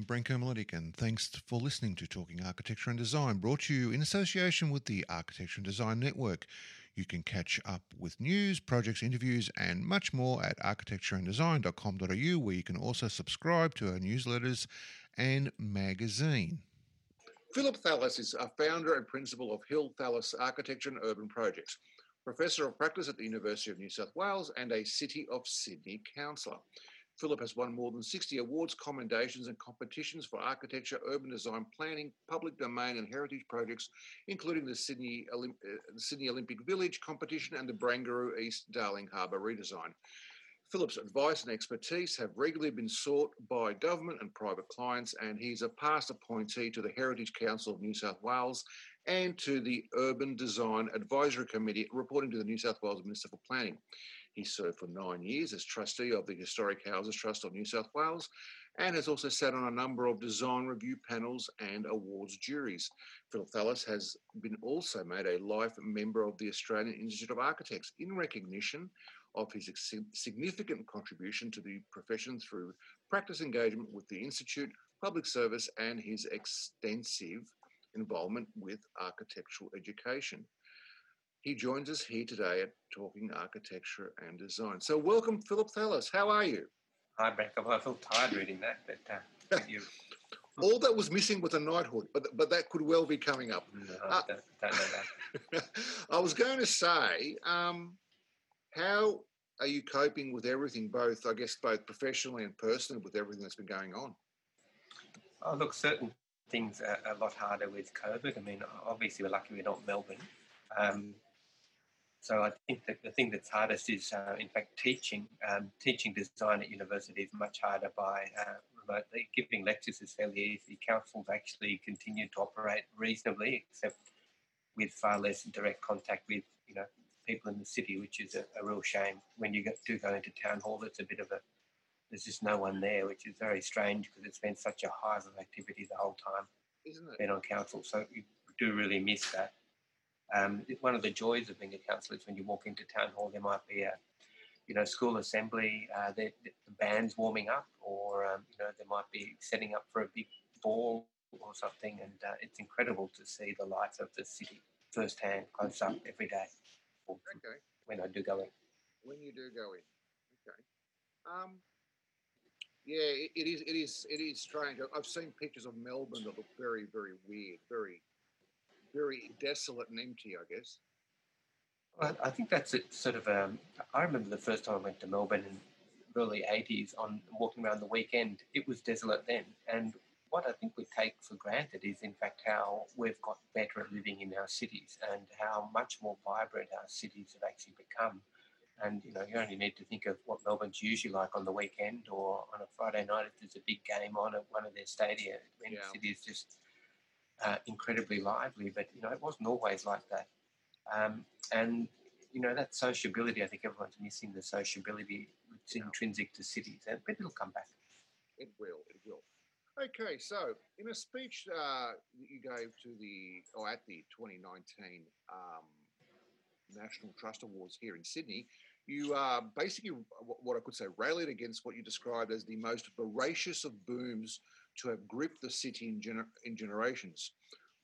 I'm Branko Miletic, and thanks for listening to Talking Architecture and Design, brought to you in association with the Architecture and Design Network. You can catch up with news, projects, interviews, and much more at architectureanddesign.com.au, where you can also subscribe to our newsletters and magazine. Philip Thalis is a founder and principal of Hill Thalis Architecture and Urban Projects, Professor of Practice at the University of New South Wales, and a City of Sydney councillor. Philip has won more than 60 awards, commendations, and competitions for architecture, urban design, planning, public domain, and heritage projects, including the Sydney, Olymp- uh, Sydney Olympic Village competition and the Barangaroo East Darling Harbour redesign. Philip's advice and expertise have regularly been sought by government and private clients, and he's a past appointee to the Heritage Council of New South Wales and to the Urban Design Advisory Committee, reporting to the New South Wales Minister for Planning. He served for nine years as trustee of the Historic Houses Trust of New South Wales and has also sat on a number of design review panels and awards juries. Phil Thalis has been also made a life member of the Australian Institute of Architects in recognition of his significant contribution to the profession through practice engagement with the Institute, public service, and his extensive involvement with architectural education. He joins us here today at Talking Architecture and Design. So, welcome, Philip Thalis. How are you? Hi, Beck. I feel tired reading that, but uh, you. All that was missing was a knighthood, but but that could well be coming up. No, uh, don't, don't, know that. I was going to say, um, how are you coping with everything, both I guess both professionally and personally, with everything that's been going on? Oh, look, certain things a lot harder with COVID. I mean, obviously we're lucky we're not Melbourne. Um, so I think that the thing that's hardest is, uh, in fact, teaching. Um, teaching design at university is much harder by uh, remotely. Giving lectures is fairly easy. Councils actually continue to operate reasonably, except with far less direct contact with you know people in the city, which is a, a real shame. When you do go into town hall, it's a bit of a there's just no one there, which is very strange because it's been such a hive of activity the whole time. Isn't it? Been on council, so you do really miss that. Um, one of the joys of being a councillor is when you walk into town hall, there might be a, you know, school assembly, uh, the, the, band's warming up, or um, you know, there might be setting up for a big ball or something, and uh, it's incredible to see the lights of the city firsthand, close up every day. Okay. When I do go in. When you do go in. Okay. Um, yeah, it, it is. It is. It is strange. I've seen pictures of Melbourne that look very, very weird, very very desolate and empty, I guess. Well, I think that's it. Sort of. Um, I remember the first time I went to Melbourne in early '80s on walking around the weekend. It was desolate then, and what I think we take for granted is, in fact, how we've got better at living in our cities and how much more vibrant our cities have actually become. And you know, you only need to think of what Melbourne's usually like on the weekend or on a Friday night if there's a big game on at one of their stadia. I mean, yeah. the city is just uh, incredibly lively, but you know it wasn't always like that. Um, and you know that sociability, I think everyone's missing the sociability that's yeah. intrinsic to cities, and but it'll come back. It will. It will. Okay, so in a speech uh, that you gave to the or at the 2019 um, National Trust Awards here in Sydney, you are basically what I could say rallied against what you described as the most voracious of booms to have gripped the city in, gener- in generations.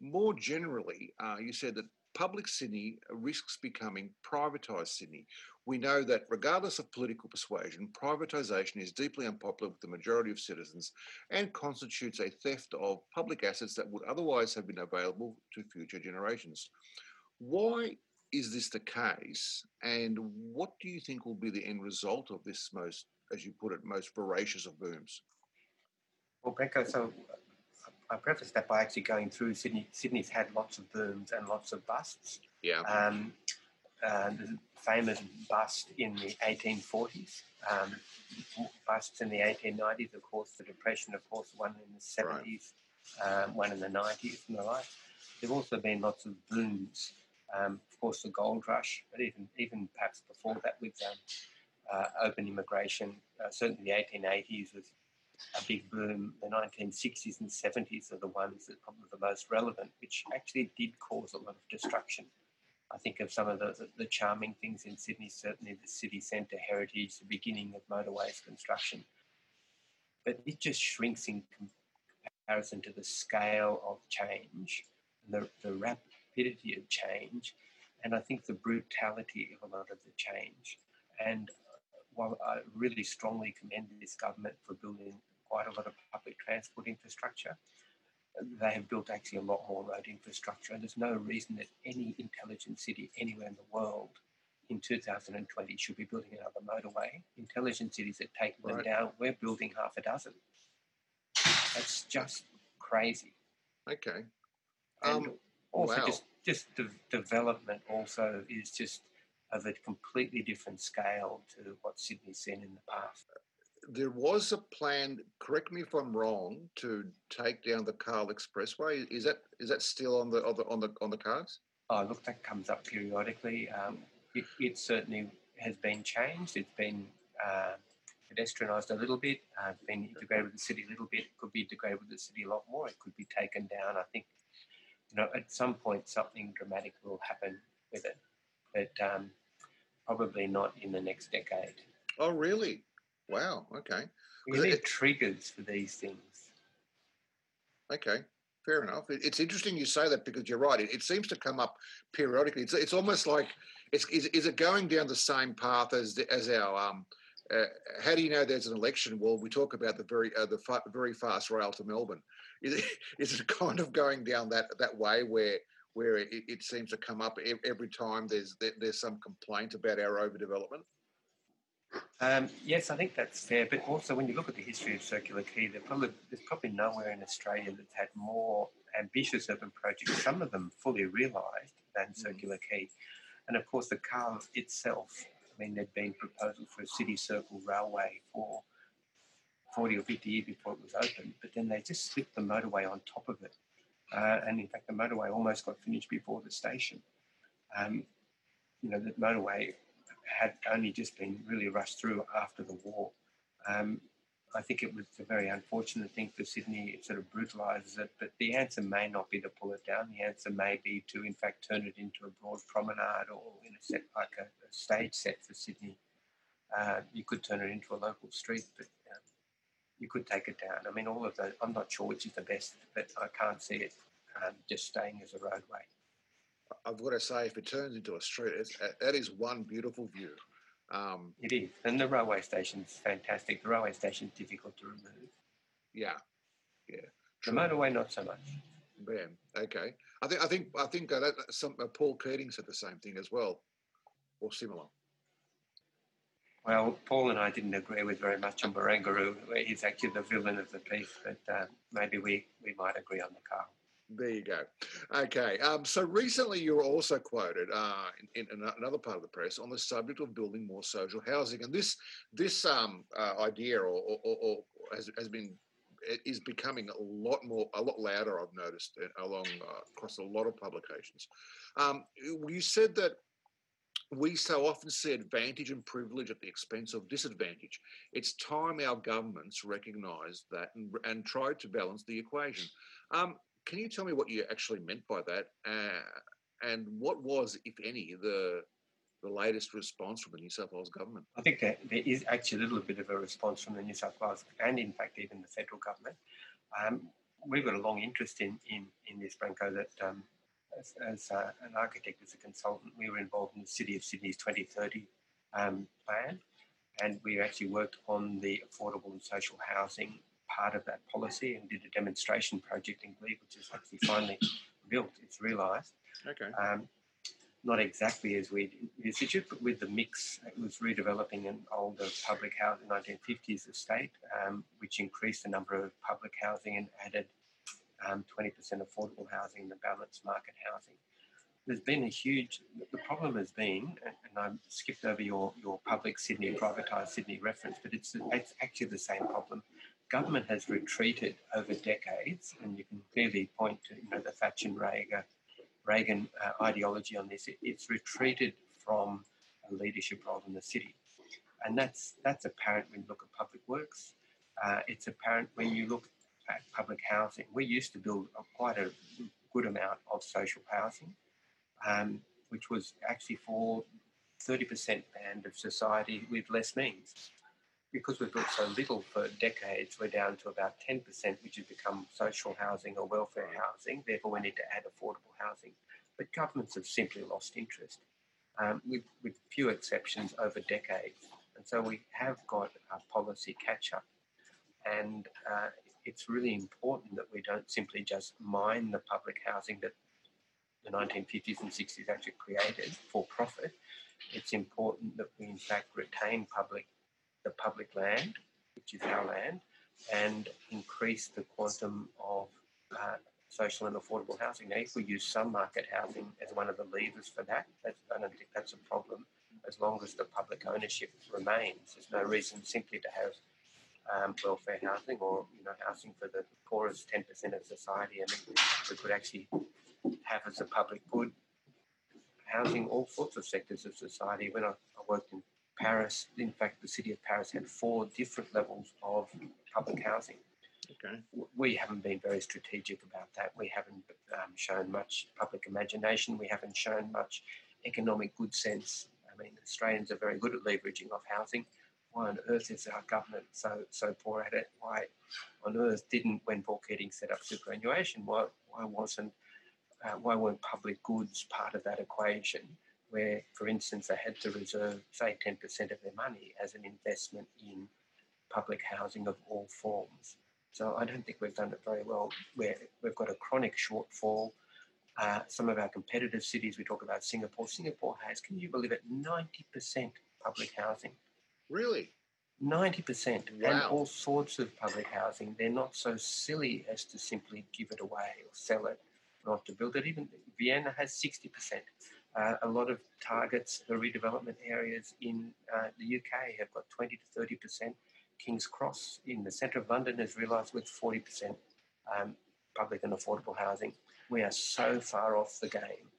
More generally, uh, you said that public Sydney risks becoming privatised Sydney. We know that regardless of political persuasion, privatisation is deeply unpopular with the majority of citizens and constitutes a theft of public assets that would otherwise have been available to future generations. Why is this the case, and what do you think will be the end result of this most, as you put it, most voracious of booms? Well, Becca, so I preface that by actually going through Sydney. Sydney's had lots of booms and lots of busts. Yeah. Um, uh, the famous bust in the 1840s, um, busts in the 1890s, of course, the Depression, of course, one in the 70s, right. um, one in the 90s, and the like. There have also been lots of booms. Um, of course, the gold rush, but even even perhaps before that with um, uh, open immigration. Uh, certainly, the 1880s was a big boom. The 1960s and 70s are the ones that are probably the most relevant, which actually did cause a lot of destruction. I think of some of the, the, the charming things in Sydney, certainly the city centre heritage, the beginning of motorways construction. But it just shrinks in comparison to the scale of change and the, the rapidity of change, and I think the brutality of a lot of the change. And while I really strongly commend this government for building quite a lot of public transport infrastructure, they have built actually a lot more road infrastructure, and there's no reason that any intelligent city anywhere in the world in 2020 should be building another motorway. Intelligent cities that take them down, we're building half a dozen. That's just crazy. Okay. Um, also, wow. just just de- development also is just of a completely different scale to what Sydney's seen in the past. There was a plan. Correct me if I'm wrong. To take down the Cahill Expressway. Is that is that still on the on the on the, on the cards? Oh, look, that comes up periodically. Um, it, it, certainly has been changed. It's been uh, pedestrianised a little bit, uh, been integrated with the city a little bit. It could be integrated with the city a lot more. It could be taken down. I think, you know, at some point something dramatic will happen with it, but um, probably not in the next decade. Oh, really? Wow. Okay. We need it, triggers for these things. Okay. Fair enough. It's interesting you say that because you're right. It, it seems to come up periodically. It's, it's almost like it's, is, is it going down the same path as the, as our um, uh, how do you know there's an election? Well, we talk about the very uh, the fa- very fast rail to Melbourne. Is it, is it kind of going down that that way where where it, it seems to come up every time there's there's some complaint about our overdevelopment? Um, yes, I think that's fair. But also, when you look at the history of Circular Quay, probably, there's probably nowhere in Australia that's had more ambitious urban projects, some of them fully realised, than mm. Circular Quay. And of course, the Cahill itself I mean, there'd been proposal for a city circle railway for 40 or 50 years before it was opened, but then they just slipped the motorway on top of it. Uh, and in fact, the motorway almost got finished before the station. Um, you know, the motorway had only just been really rushed through after the war. Um, I think it was a very unfortunate thing for Sydney. It sort of brutalises it, but the answer may not be to pull it down. The answer may be to, in fact, turn it into a broad promenade or in a set like a, a stage set for Sydney. Uh, you could turn it into a local street, but um, you could take it down. I mean, all of those. I'm not sure which is the best, but I can't see it um, just staying as a roadway. I've got to say, if it turns into a street, that is one beautiful view. Um, it is, and the railway station's fantastic. The railway station's difficult to remove. Yeah, yeah. The motorway, not so much. Yeah. Okay. I think I think I think uh, that some uh, Paul Keating said the same thing as well, or similar. Well, Paul and I didn't agree with very much on Barangaroo. He's actually the villain of the piece, but uh, maybe we, we might agree on the Cahill. There you go. Okay. Um, so recently you were also quoted uh, in, in, another part of the press on the subject of building more social housing, and this this um, uh, idea or, or, or has, has, been is becoming a lot more a lot louder. I've noticed uh, along uh, across a lot of publications. Um, you said that we so often see advantage and privilege at the expense of disadvantage. It's time our governments recognise that and, and tried to balance the equation. Um, can you tell me what you actually meant by that, uh, and what was, if any, the the latest response from the New South Wales government? I think that there is actually a little bit of a response from the New South Wales and, in fact, even the federal government. Um, we've got a long interest in in, in this, Branko. That um, as, as uh, an architect, as a consultant, we were involved in the City of Sydney's 2030 um, plan, and we actually worked on the affordable and social housing part of that policy and did a demonstration project in Glebe, which is actually finally built. It's realised. Okay. Um, not exactly as we envisaged it, but with the mix, it was redeveloping an older public housing 1950s estate, um, which increased the number of public housing and added um, 20% affordable housing and the balanced market housing. There's been a huge, the problem has been, and I skipped over your, your public Sydney, privatised Sydney reference, but it's, it's actually the same problem government has retreated over decades, and you can clearly point to you know the Thatcher and Reagan, Reagan uh, ideology on this. It, it's retreated from a leadership role in the city, and that's that's apparent when you look at public works. Uh, it's apparent when you look at public housing. We used to build a, quite a good amount of social housing, um, which was actually for 30% band of society with less means because we've built so little for decades, we're down to about 10%, which has become social housing or welfare housing. Therefore, we need to add affordable housing. But governments have simply lost interest, um, with, with few exceptions over decades. And so we have got a policy catch up. And uh, it's really important that we don't simply just mine the public housing that the 1950s and 60s actually created for profit. It's important that we, in fact, retain public the public land, which is our land, and increase the quantum of uh, social and affordable housing. Now, if we use some market housing as one of the levers for that, I don't think that's a problem as long as the public ownership remains. There's no reason simply to have um, welfare housing or you know housing for the poorest 10% of society. I mean, we could actually have as a public good housing all sorts of sectors of society. When I, I worked in Paris, in fact, the city of Paris had four different levels of public housing. Okay. We haven't been very strategic about that. We haven't um, shown much public imagination. We haven't shown much economic good sense. I mean, Australians are very good at leveraging off housing. Why on earth is our government so so poor at it? Why on earth didn't when Paul Keating set up superannuation? Why why wasn't uh, why weren't public goods part of that equation? Where, for instance, they had to reserve, say, 10% of their money as an investment in public housing of all forms. So I don't think we've done it very well. Where we've got a chronic shortfall. Uh, some of our competitive cities, we talk about Singapore. Singapore has, can you believe it, 90% public housing. Really? 90% Wow. and all sorts of public housing. They're not so silly as to simply give it away or sell it, not to build it. Even Vienna has 60%. Uh, a lot of targets, the redevelopment areas in uh, the UK have got 20 to 30%. King's Cross in the centre of London has realised with 40% um, public and affordable housing. We are so far off the game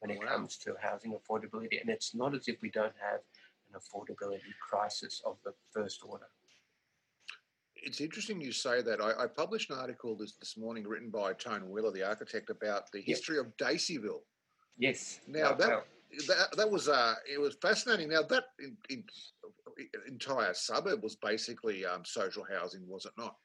when it comes to housing affordability. And it's not as if we don't have an affordability crisis of the first order. It's interesting you say that. I, I published an article this, this morning written by Tone Wheeler, the architect, about the history of Daceyville. Yes. Now, that- well, That, that was uh, it was fascinating. Now that in, in, entire suburb was basically um, social housing, was it not?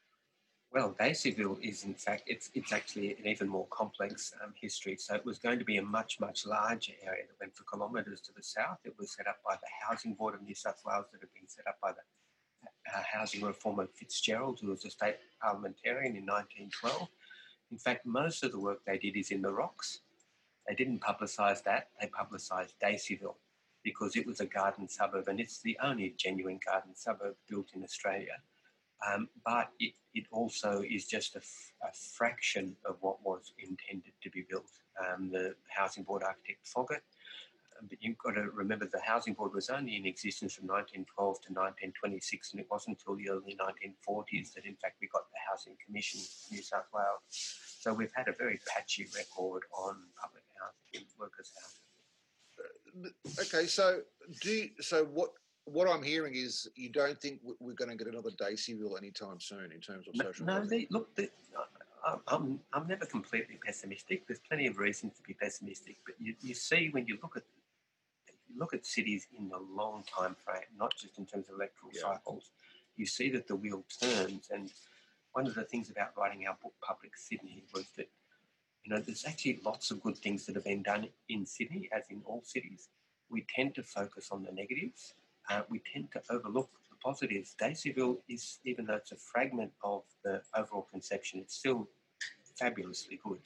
Well, Daceyville is in fact it's it's actually an even more complex um, history. So it was going to be a much much larger area that went for kilometres to the south. It was set up by the Housing Board of New South Wales that had been set up by the uh, housing reformer Fitzgerald, who was a state parliamentarian in 1912. In fact, most of the work they did is in the rocks. They didn't publicise that. They publicised Daceyville because it was a garden suburb, and it's the only genuine garden suburb built in Australia. Um, but it, it also is just a, f- a fraction of what was intended to be built. Um, the Housing Board architect Foggett, um, but you've got to remember the Housing Board was only in existence from 1912 to 1926, and it wasn't until the early 1940s that, in fact, we got the Housing Commission in New South Wales. So we've had a very patchy record on public housing, workers' housing. Okay, so do you, so what? What I'm hearing is you don't think we- we're going to get another Daceyville anytime soon in terms of social no they, look, they, I- I'm, I'm never completely pessimistic. There's plenty of reasons to be pessimistic, but you, you see when you look at you look at cities in the long time frame, not just in terms of electoral Yeah. cycles, you see that the wheel turns. And one of the things about writing our book, Public Sydney, was that you know there's actually lots of good things that have been done in Sydney, as in all cities. We tend to focus on the negatives. Uh, we tend to overlook the positives. Daceyville is, even though it's a fragment of the overall conception, it's still fabulously good.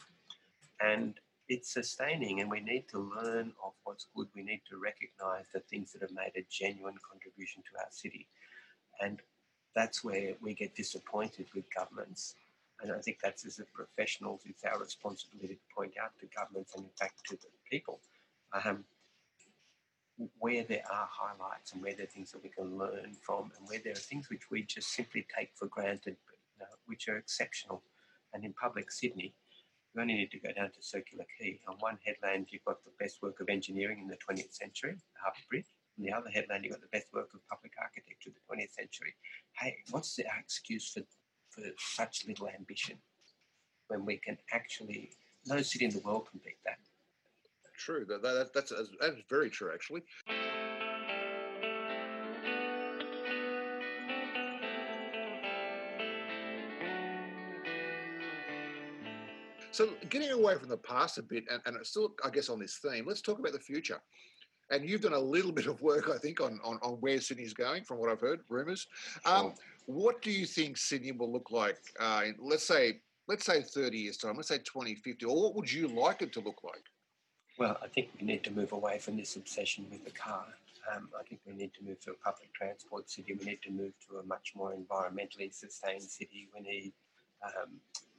And it's sustaining, and we need to learn of what's good. We need to recognise the things that have made a genuine contribution to our city. And that's where we get disappointed with governments. And I think that's as a professionals, it's our responsibility to point out to governments and, in fact, to the people. Um, where there are highlights and where there are things that we can learn from and where there are things which we just simply take for granted, but, you know, which are exceptional. And in public Sydney, you only need to go down to Circular Quay. On one headland, you've got the best work of engineering in the 20th century, the Harbour Bridge. On the other headland, you've got the best work of public architecture of the 20th century. Hey, what's the excuse for, for such little ambition when we can actually, no city in the world can beat that. True. That, that, that's, that's very true, actually. So, getting away from the past a bit, and, and still, I guess, on this theme, let's talk about the future. And you've done a little bit of work, I think, on, on, on where Sydney's going, from what I've heard, rumours. Um, oh what do you think Sydney will look like? Uh, in, let's say, let's say 30 years time. Let's say 2050. Or what would you like it to look like? Well, I think we need to move away from this obsession with the car. Um, I think we need to move to a public transport city. We need to move to a much more environmentally sustained city. We need um,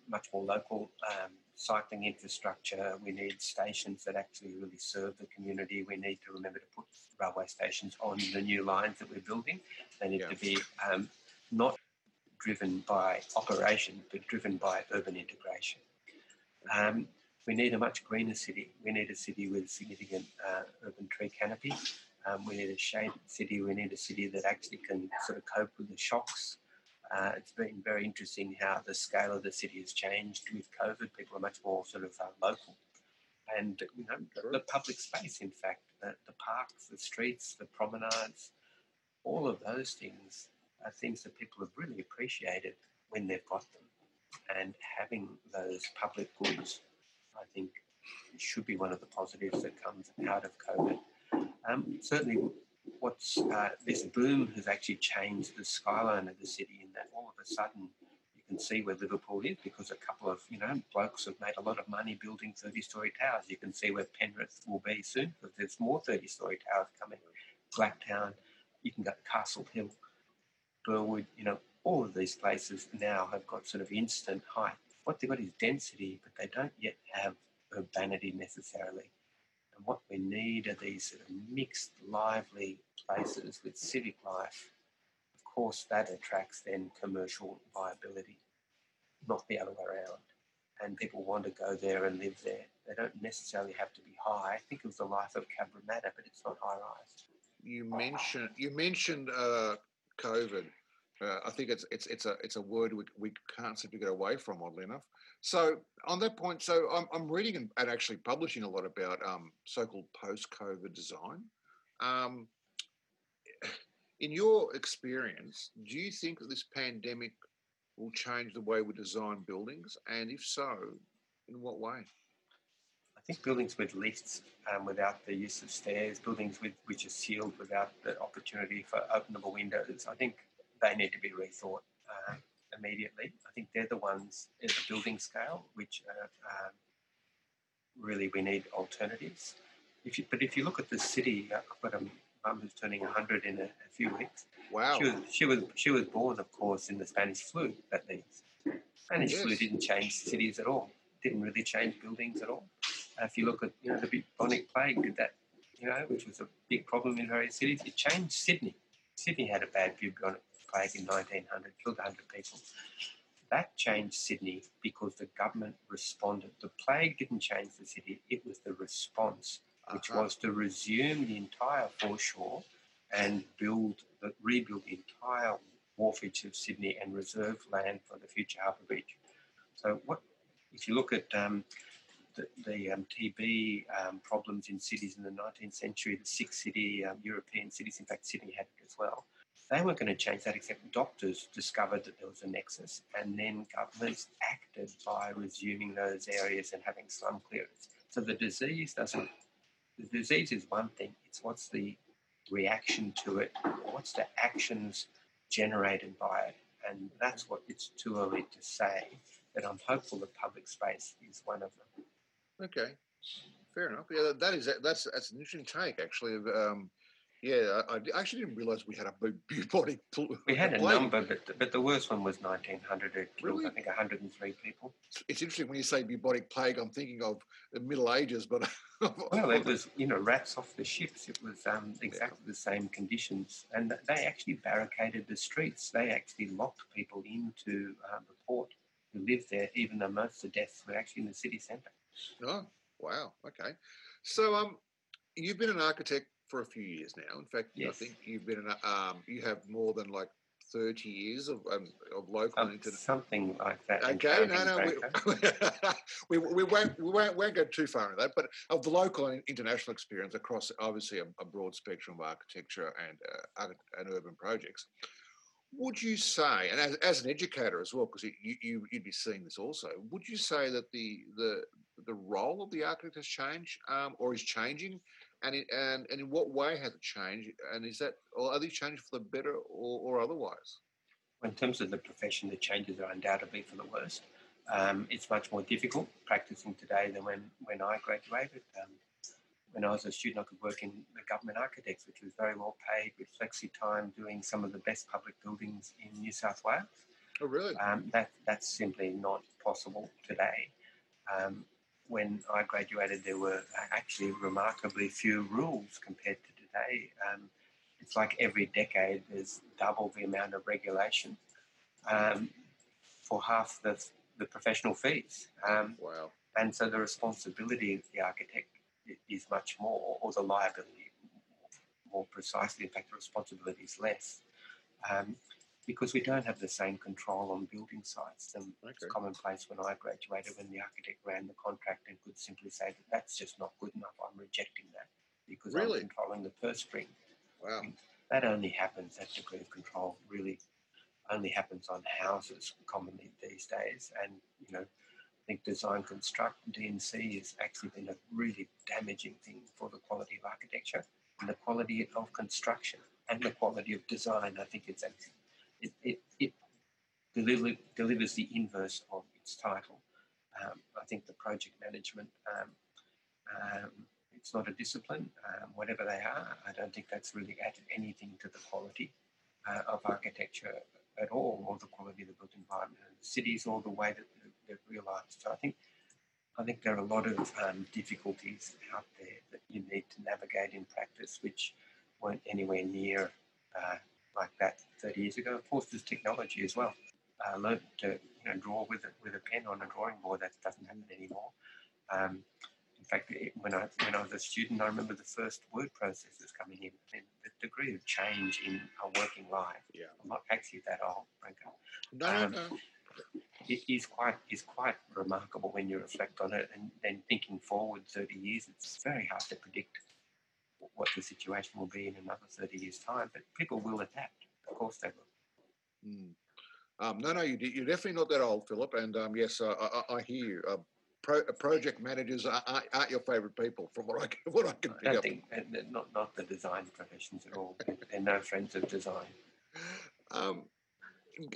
much more local um, cycling infrastructure. We need stations that actually really serve the community. We need to remember to put railway stations on the new lines that we're building. They need yeah. to be um, driven by operation, but driven by urban integration. Um, we need a much greener city. We need a city with significant uh, urban tree canopy. Um, we need a shaded city. We need a city that actually can sort of cope with the shocks uh, it's been very interesting how the scale of the city has changed with COVID. People are much more sort of uh, local. And, you know, the, public space, in fact, the, the, parks, the streets, the promenades, all of those things are things that people have really appreciated when they've got them. And having those public goods, I think, should be one of the positives that comes out of COVID. Um, certainly, what's uh, this boom has actually changed the skyline of the city in that all of a sudden you can see where Liverpool is because a couple of you know blokes have made a lot of money building 30-story towers. You can see where Penrith will be soon because there's more 30-story towers coming. Blacktown, you can go to Castle Hill, Burwood. You know all of these places now have got sort of instant height. What they've got is density, but they don't yet have urbanity necessarily. And what we need are these sort of mixed, lively places with civic life. Of course, that attracts then commercial viability, not the other way around. And people want to go there and live there. They don't necessarily have to be high. Think of the life of Cabramatta, but it's not high rise. You mentioned you mentioned uh, COVID. Uh, I think it's it's it's a it's a word we, we can't seem to get away from, oddly enough. So on that point, so I'm, I'm reading and, actually publishing a lot about um, so-called post-COVID design. Um, in your experience, do you think that this pandemic will change the way we design buildings? And if so, in what way? I think buildings with lifts um, without the use of stairs, buildings with which are sealed without the opportunity for openable windows, I think they need to be rethought. Uh, immediately. I think they're the ones at the building scale, which uh, um, really we need alternatives. If you, but if you look at the city, uh, I've got a mum who's turning 100 in a, a, few weeks. Wow. She was, she was, she was born, of course, in the Spanish flu, that means. Spanish yes. flu didn't change cities at all. Didn't really change buildings at all. Uh, if you look at you know, the bubonic plague, did that, you know, which was a big problem in various cities, it changed Sydney. Sydney had a bad bubonic plague in 1900, killed 100 people. That changed Sydney because the government responded. The plague didn't change the city, it was the response, which uh-huh. was to resume the entire foreshore and build, the, rebuild the entire wharfage of Sydney and reserve land for the future harbour bridge. So, what if you look at um, the, the um, TB um, problems in cities in the 19th century, the six city um, European cities, in fact, Sydney had it as well. They weren't going to change that, except doctors discovered that there was a nexus, and then governments acted by resuming those areas and having slum clearance. So the disease doesn't. The disease is one thing; it's what's the reaction to it, what's the actions generated by it, and that's what it's too early to say. But I'm hopeful that public space is one of them. Okay, fair enough. Yeah, that is that's that's an interesting take actually. Um, yeah, I, I actually didn't realise we had a bubonic plague. We had a number, but but the worst one was 1900. It killed, really? I think, 103 people. It's interesting when you say bubonic plague. I'm thinking of the Middle Ages, but well, it was you know rats off the ships. It was um, exactly the same conditions, and they actually barricaded the streets. They actually locked people into uh, the port who lived there, even though most of the deaths were actually in the city centre. Oh, wow. Okay, so um, you've been an architect for a few years now. In fact, yes. I think you've been in a, um, you have more than like 30 years of, um, of local um, internet. Something like that. Okay, no, no, we, we, we, won't, we won't, won't go too far into that, but of the local and international experience across obviously a, a broad spectrum of architecture and, uh, and urban projects. would you say, and as, as an educator as well, because you, you would be seeing this also, would you say that the the the role of the architect has changed um, or is changing, and in, and and in what way has it changed, and is that or are these changes for the better or, or otherwise? In terms of the profession, the changes are undoubtedly for the worst. Um, it's much more difficult practicing today than when when I graduated. Um, when I was a student, I could work in the government architects, which was very well paid with flexi time, doing some of the best public buildings in New South Wales. Oh, really? Um, that that's simply not possible today. Um, when I graduated, there were actually remarkably few rules compared to today. Um, it's like every decade there's double the amount of regulation um, for half the, the professional fees. Um, wow. And so the responsibility of the architect is much more, or the liability more precisely. In fact, the responsibility is less. Um, because we don't have the same control on building sites. And okay. it's commonplace when I graduated, when the architect ran the contract and could simply say that that's just not good enough. I'm rejecting that because really? I'm controlling the purse string. Wow. And that only happens, that degree of control really only happens on houses commonly these days. And, you know, I think design construct D&C has actually been a really damaging thing for the quality of architecture and the quality of construction and the quality of design. I think it's actually, it, it, it deliver, delivers the inverse of its title. Um, I think the project management, um, um, it's not a discipline, um, whatever they are. I don't think that's really added anything to the quality uh, of architecture at all, or the quality of the built environment the cities, or the way that they're realised. So I think I think there are a lot of um, difficulties out there that you need to navigate in practice, which weren't anywhere near uh, like that 30 years ago. Of course, there's technology as well. I learned to you know, draw with a, with a pen on a drawing board. That doesn't happen anymore. Um, in fact, it, when I when I was a student, I remember the first word processors coming in. And the degree of change in our working life. Yeah. I'm not actually that old, Branko. No, um, no, no it is quite is quite remarkable when you reflect on it and then thinking forward 30 years it's very hard to predict what the situation will be in another 30 years time but people will adapt of course they will mm. um, no no you, are definitely not that old philip and um, yes uh, I, I, hear you uh, Pro, uh, project managers aren't, aren't, your favourite people, from what I can, what I can pick I up. Think, not not the design professions at all. They're no friends of design. Um,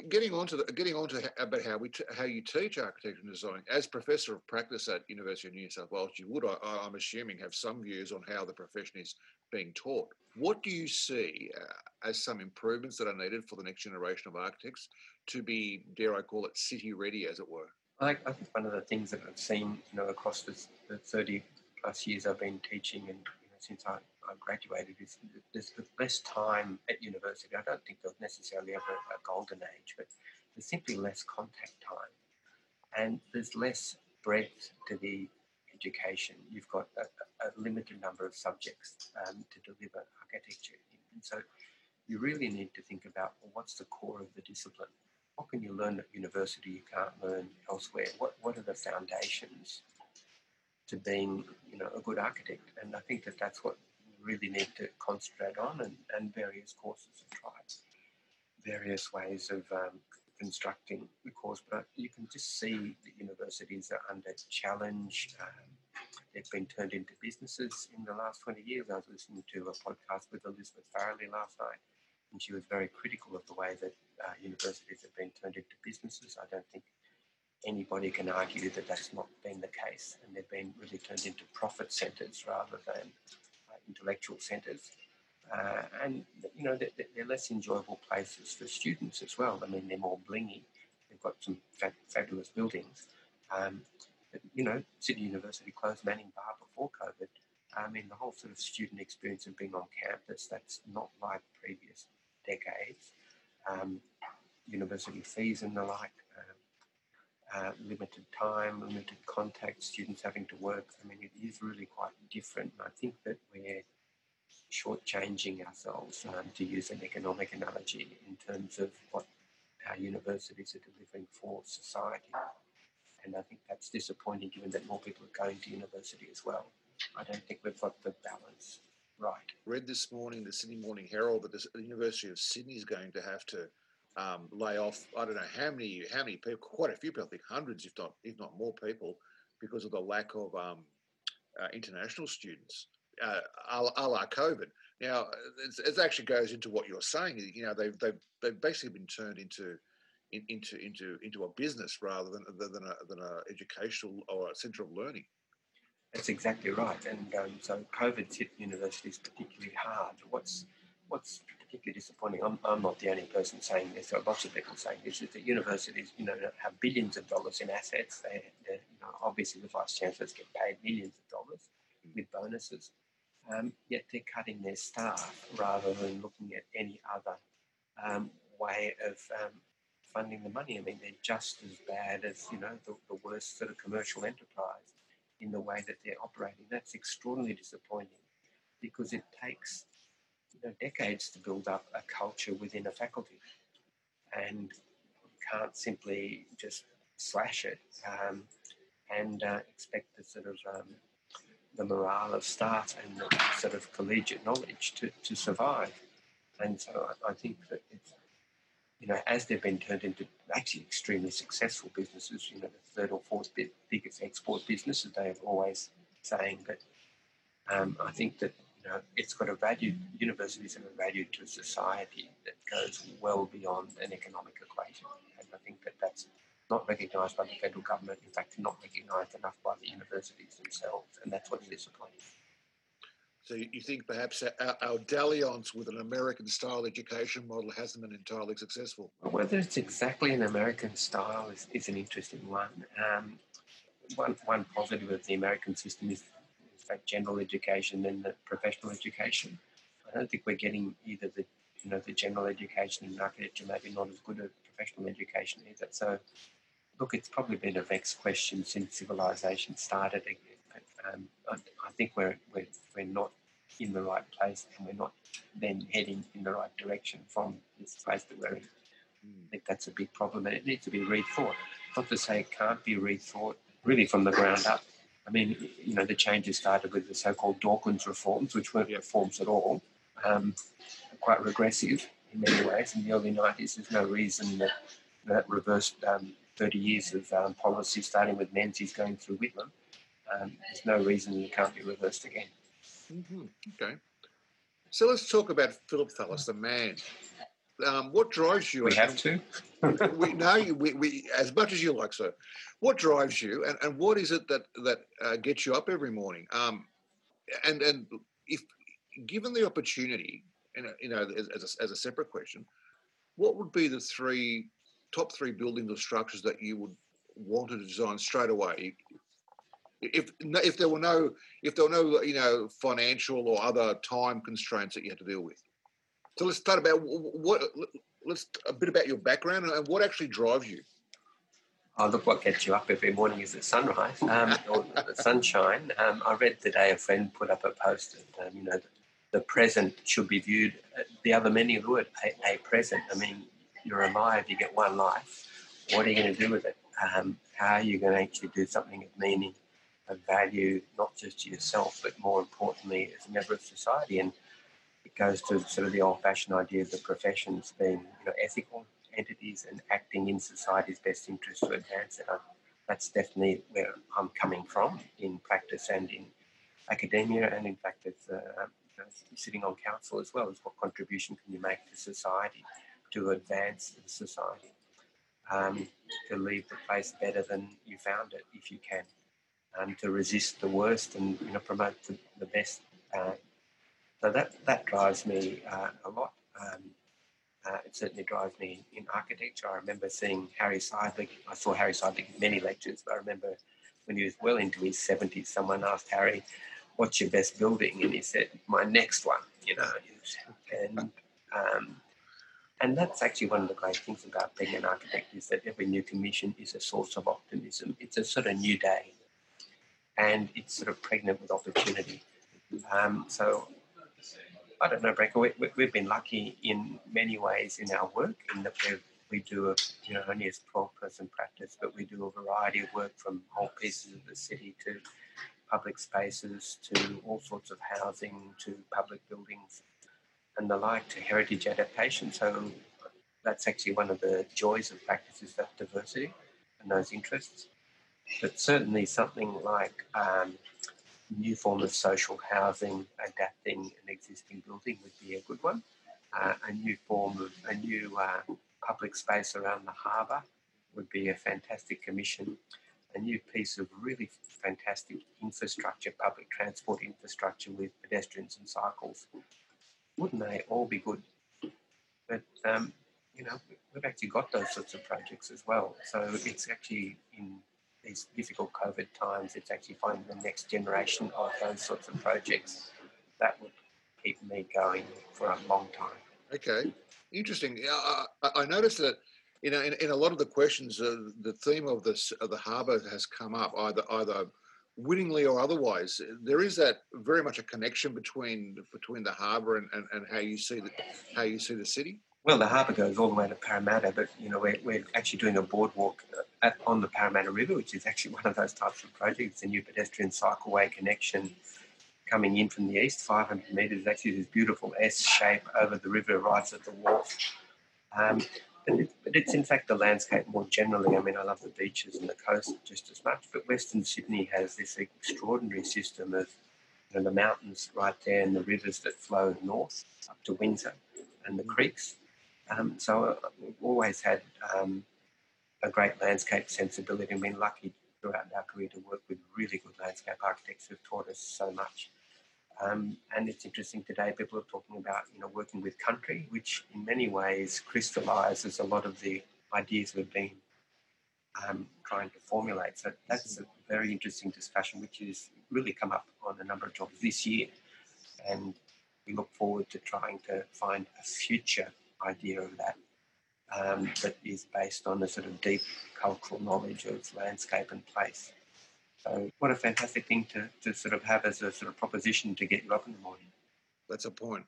getting on to the, getting on to about how we t- how you teach architecture and design as professor of practice at University of New South Wales, you would, I, am assuming, have some views on how the profession is being taught. What do you see uh, as some improvements that are needed for the next generation of architects to be, dare I call it, city ready, as it were? I, think one of the things that I've seen, you know, across the, the 30 plus years I've been teaching, and since I I graduated is there's less time at university. I don't think there's necessarily ever a golden age, but there's simply less contact time, and there's less breadth to the education. You've got a, a limited number of subjects um, to deliver architecture, and so you really need to think about well, what's the core of the discipline. What can you learn at university you can't learn elsewhere? What what are the foundations to being, you know, a good architect? And I think that that's what you really need to concentrate on, and, and various courses of tried various ways of um, constructing the course. But you can just see the universities are under challenge. Um, they've been turned into businesses in the last 20 years. I was listening to a podcast with Elizabeth Farrelly last night, and she was very critical of the way that uh, universities have been turned into businesses. I don't think anybody can argue that that's not been the case, and they've been really turned into profit centres rather than intellectual centres. Uh, and you know they're, they're, less enjoyable places for students as well. I mean, they're more blingy. They've got some fa- fabulous buildings. Um, but, you know, Sydney University closed Manning Bar before COVID. I mean, the whole sort of student experience of being on campus that's not like previous decades. Um, university fees and the like. Uh, limited time, limited contact, students having to work. I mean, it is really quite different. And I think that we're shortchanging ourselves, um, to use an economic analogy, in terms of what our universities are delivering for society. And I think that's disappointing given that more people are going to university as well. I don't think we've got the balance right. Read this morning, the Sydney Morning Herald, that the University of Sydney is going to have to um, lay off. I don't know how many how many people, quite a few people, I think hundreds, if not if not more people, because of the lack of um, uh, international students, uh, a, a la COVID. Now, it actually goes into what you're saying. You know, they've they've, they've basically been turned into in, into into into a business rather than than a, than a educational or a centre of learning. That's exactly right. And um, so COVID's hit universities particularly hard. What's what's particularly disappointing, I'm, I'm not the only person saying this, there are lots of people saying this, is that universities, you know, have billions of dollars in assets. They, you know, obviously the vice chancellors get paid millions of dollars with bonuses. Um, yet they're cutting their staff rather than looking at any other um, way of um, funding the money. I mean, they're just as bad as you know the, the worst sort of commercial enterprise in the way that they're operating. That's extraordinarily disappointing because it takes you know, decades to build up a culture within a faculty, and can't simply just slash it um, and uh, expect the sort of um, the morale of staff and the sort of collegiate knowledge to, to survive. And so I, think that it's you know, as they've been turned into actually extremely successful businesses, you know, the third or fourth biggest export businesses, they are always saying. But um, I think that, you know, it's got a value, universities have a value to society that goes well beyond an economic equation. And I think that that's not recognised by the federal government, in fact, not recognised enough by the universities themselves. And that's what's disappointing. So you think perhaps our, our dalliance with an American style education model hasn't been entirely successful? Whether it's exactly an American style is, is an interesting one. Um, one. One positive of the American system is, fact, general education and the professional education. I don't think we're getting either the you know the general education in architecture maybe not as good as professional education either. So, look, it's probably been a vexed question since civilization started um, I, I, think we're, we're, we're not in the right place and we're not then heading in the right direction from this place that we're in. I think that's a big problem and it needs to be rethought. Not to say it can't be rethought really from the ground up. I mean, you know, the changes started with the so-called Dawkins reforms, which weren't reforms at all, um, quite regressive in many ways. In the early 90s, there's no reason that that reversed um, 30 years of um, policy, starting with Menzies going through Whitlam, um, there's no reason you can't be reversed again. Mm-hmm. Okay. So let's talk about Philip Thalis, the man. Um, what drives you? We have to. we know we, we, as much as you like, sir. What drives you, and, and what is it that that uh, gets you up every morning? Um, and and if given the opportunity, and you know, as, as a, as a separate question, what would be the three top three buildings or structures that you would want to design straight away if if there were no if there were no you know financial or other time constraints that you had to deal with. So let's start about what let's a bit about your background and what actually drives you. Oh, look what gets you up every morning is the sunrise um, or the sunshine. Um, I read today a friend put up a post that, um, you know, the present should be viewed, uh, the other meaning of the word, a, a, present. I mean, you're alive, you get one life. What are you going to do with it? Um, how are you going to actually do something of meaning of value, not just to yourself, but more importantly as a member of society. And goes to sort of the old-fashioned idea of the professions being, you know, ethical entities and acting in society's best interest to advance it. That's definitely where I'm coming from in practice and in academia, and in fact, as uh, know, sitting on council as well. Is what contribution can you make to society to advance the society? Um, to leave the place better than you found it, if you can um, to resist the worst and you know promote the, the best. Uh, so that that drives me uh, a lot. Um, uh, it certainly drives me in architecture. I remember seeing Harry Seidler. I saw Harry Seidler in many lectures, but I remember when he was well into his 70s, someone asked Harry, what's your best building? And he said, my next one, you know. And, um, and that's actually one of the great things about being an architect is that every new commission is a source of optimism. It's a sort of new day and it's sort of pregnant with opportunity. Um, so I don't know, Brecker. We, we, we've been lucky in many ways in our work, in that we we do a you know only a twelve person practice, but we do a variety of work from whole pieces of the city to public spaces to all sorts of housing to public buildings and the like to heritage adaptation. So that's actually one of the joys of practice is that diversity and those interests. But certainly something like um, new form of social housing, adapting an existing building would be a good one. Uh, a new form of a new uh, public space around the harbour would be a fantastic commission. A new piece of really fantastic infrastructure, public transport infrastructure with pedestrians and cycles. Wouldn't they all be good? But um, you know, we've actually got those sorts of projects as well. So it's actually in these difficult COVID times, it's actually finding the next generation of those sorts of projects that would keep me going for a long time. Okay, interesting. I, I noticed that you know in, in a lot of the questions, uh, the theme of this of the harbour has come up either either wittingly or otherwise. There is that very much a connection between between the harbour and, and, and how you see the how you see the city. Well, the harbour goes all the way to Parramatta, but you know we're, we're actually doing a boardwalk at, on the Parramatta River, which is actually one of those types of projects. A new pedestrian cycleway connection coming in from the east, 500 metres. Actually, this beautiful S shape over the river, right at the wharf. Um, but, it, but, it's in fact the landscape more generally. I mean, I love the beaches and the coast just as much, but Western Sydney has this extraordinary system of you know, the mountains right there and the rivers that flow north up to Windsor and the creeks um, so we've always had um, a great landscape sensibility and been lucky throughout our career to work with really good landscape architects who've taught us so much. Um, and it's interesting today, people are talking about, you know, working with country, which in many ways crystallizes a lot of the ideas we've been um, trying to formulate. So that's a very interesting discussion, which has really come up on a number of jobs this year. And we look forward to trying to find a future idea of that um, that is based on a sort of deep cultural knowledge of landscape and place. So, what a fantastic thing to, to sort of have as a sort of proposition to get you up in the morning. That's a point.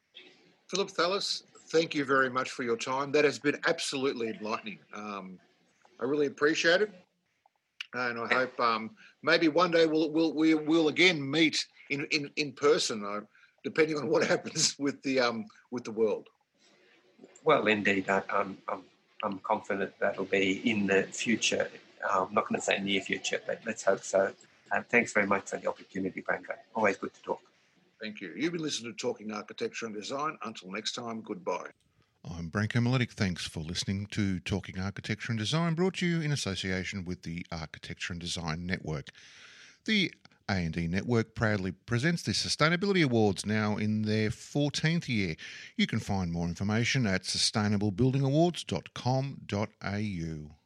Philip Thalis, thank you very much for your time. That has been absolutely enlightening. Um, I really appreciate it. And I hope um, maybe one day we'll, we'll, we'll, we'll again meet in, in, in person, uh, depending on what happens with the, um, with the world. Well, indeed, I, am I'm, I'm confident that'll be in the future. Uh, I'm not going to say near future, but let's hope so. And thanks very much for the opportunity, Branko. Always good to talk. Thank you. You've been listening to Talking Architecture and Design. Until next time, goodbye. I'm Branko Miletic. Thanks for listening to Talking Architecture and Design, brought to you in association with the Architecture and Design Network. The a&D Network proudly presents the Sustainability Awards now in their 14th year. You can find more information at sustainablebuildingawards.com.au.